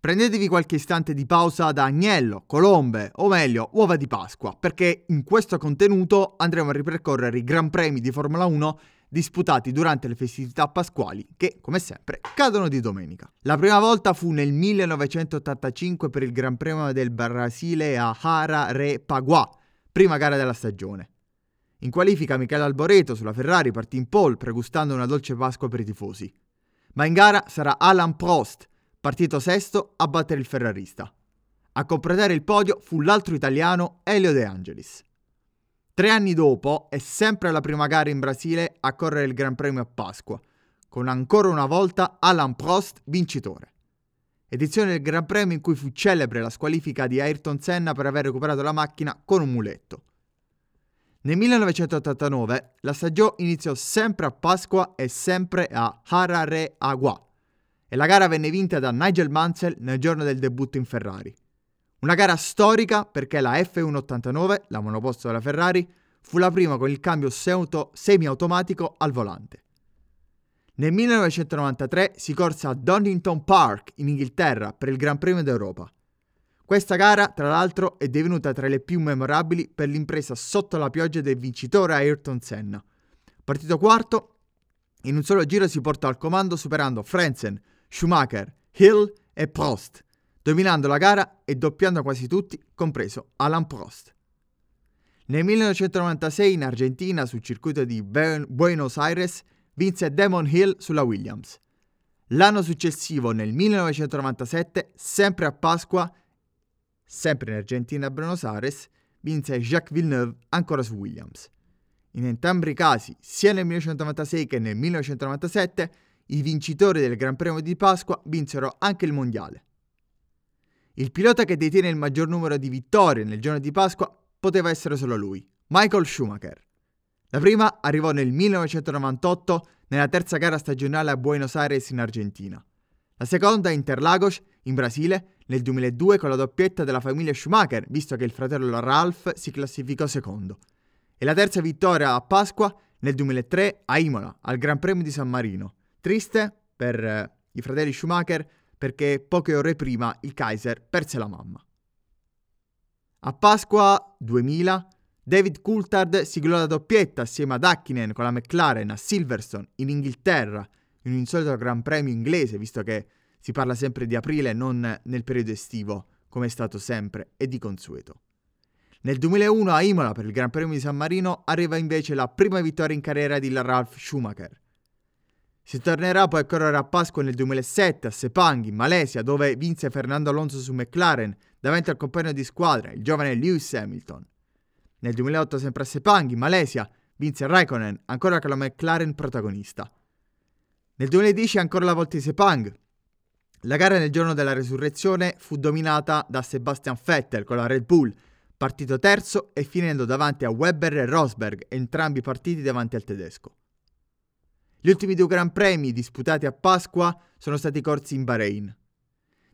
Prendetevi qualche istante di pausa da agnello, colombe o meglio uova di Pasqua, perché in questo contenuto andremo a ripercorrere i Gran Premi di Formula 1 disputati durante le festività pasquali che, come sempre, cadono di domenica. La prima volta fu nel 1985 per il Gran Premio del Brasile a Hara Re Pagua, prima gara della stagione. In qualifica Michele Alboreto sulla Ferrari partì in pole pregustando una dolce Pasqua per i tifosi. Ma in gara sarà Alan Prost, partito sesto, a battere il ferrarista. A completare il podio fu l'altro italiano Elio De Angelis. Tre anni dopo è sempre la prima gara in Brasile a correre il Gran Premio a Pasqua, con ancora una volta Alan Prost vincitore. Edizione del Gran Premio in cui fu celebre la squalifica di Ayrton Senna per aver recuperato la macchina con un muletto. Nel 1989 la stagione iniziò sempre a Pasqua e sempre a Harare Agua e la gara venne vinta da Nigel Mansell nel giorno del debutto in Ferrari. Una gara storica perché la F189, la monoposto della Ferrari, fu la prima con il cambio semi-automatico al volante. Nel 1993 si corse a Donington Park in Inghilterra per il Gran Premio d'Europa. Questa gara, tra l'altro, è divenuta tra le più memorabili per l'impresa sotto la pioggia del vincitore Ayrton Senna. Partito quarto, in un solo giro si portò al comando superando Frenzen, Schumacher, Hill e Prost, dominando la gara e doppiando quasi tutti, compreso Alan Prost. Nel 1996 in Argentina, sul circuito di Buenos Aires, vinse Damon Hill sulla Williams. L'anno successivo, nel 1997, sempre a Pasqua, sempre in Argentina a Buenos Aires, vinse Jacques Villeneuve ancora su Williams. In entrambi i casi, sia nel 1996 che nel 1997, i vincitori del Gran Premio di Pasqua vinsero anche il mondiale. Il pilota che detiene il maggior numero di vittorie nel giorno di Pasqua poteva essere solo lui, Michael Schumacher. La prima arrivò nel 1998 nella terza gara stagionale a Buenos Aires in Argentina. La seconda a Interlagos, in Brasile, nel 2002 con la doppietta della famiglia Schumacher, visto che il fratello Ralph si classificò secondo. E la terza vittoria a Pasqua nel 2003 a Imola, al Gran Premio di San Marino. Triste per eh, i fratelli Schumacher perché poche ore prima il Kaiser perse la mamma. A Pasqua 2000 David Coulthard siglò la doppietta assieme ad Hakkinen con la McLaren a Silverstone in Inghilterra in un insolito Gran Premio inglese, visto che si parla sempre di aprile e non nel periodo estivo, come è stato sempre e di consueto. Nel 2001 a Imola per il Gran Premio di San Marino arriva invece la prima vittoria in carriera di Ralph Schumacher. Si tornerà poi a correre a Pasqua nel 2007 a Sepang, in Malesia, dove vinse Fernando Alonso su McLaren davanti al compagno di squadra, il giovane Lewis Hamilton. Nel 2008 sempre a Sepang, in Malesia, vinse Raikkonen, ancora con la McLaren protagonista. Nel 2010 ancora la volta di Sepang. La gara nel giorno della resurrezione fu dominata da Sebastian Vettel con la Red Bull, partito terzo e finendo davanti a Webber e Rosberg, entrambi partiti davanti al tedesco. Gli ultimi due Gran Premi disputati a Pasqua sono stati corsi in Bahrain.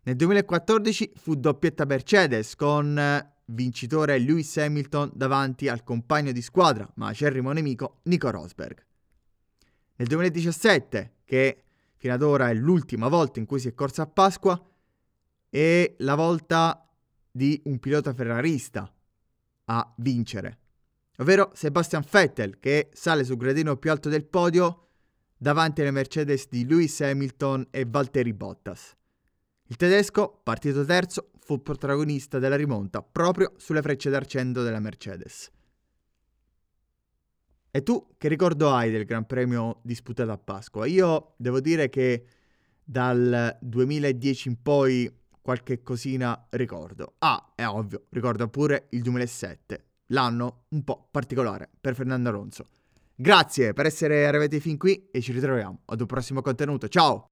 Nel 2014 fu doppietta Mercedes con eh, vincitore Lewis Hamilton davanti al compagno di squadra, ma acerrimo nemico, Nico Rosberg. Nel 2017, che fino ad ora è l'ultima volta in cui si è corsa a Pasqua, è la volta di un pilota ferrarista a vincere, ovvero Sebastian Vettel che sale sul gradino più alto del podio davanti alle Mercedes di Lewis Hamilton e Valtteri Bottas. Il tedesco, partito terzo, fu protagonista della rimonta proprio sulle frecce d'argento della Mercedes. E tu che ricordo hai del Gran Premio disputato a Pasqua? Io devo dire che dal 2010 in poi qualche cosina ricordo. Ah, è ovvio, ricordo pure il 2007, l'anno un po' particolare per Fernando Alonso. Grazie per essere arrivati fin qui e ci ritroviamo ad un prossimo contenuto. Ciao!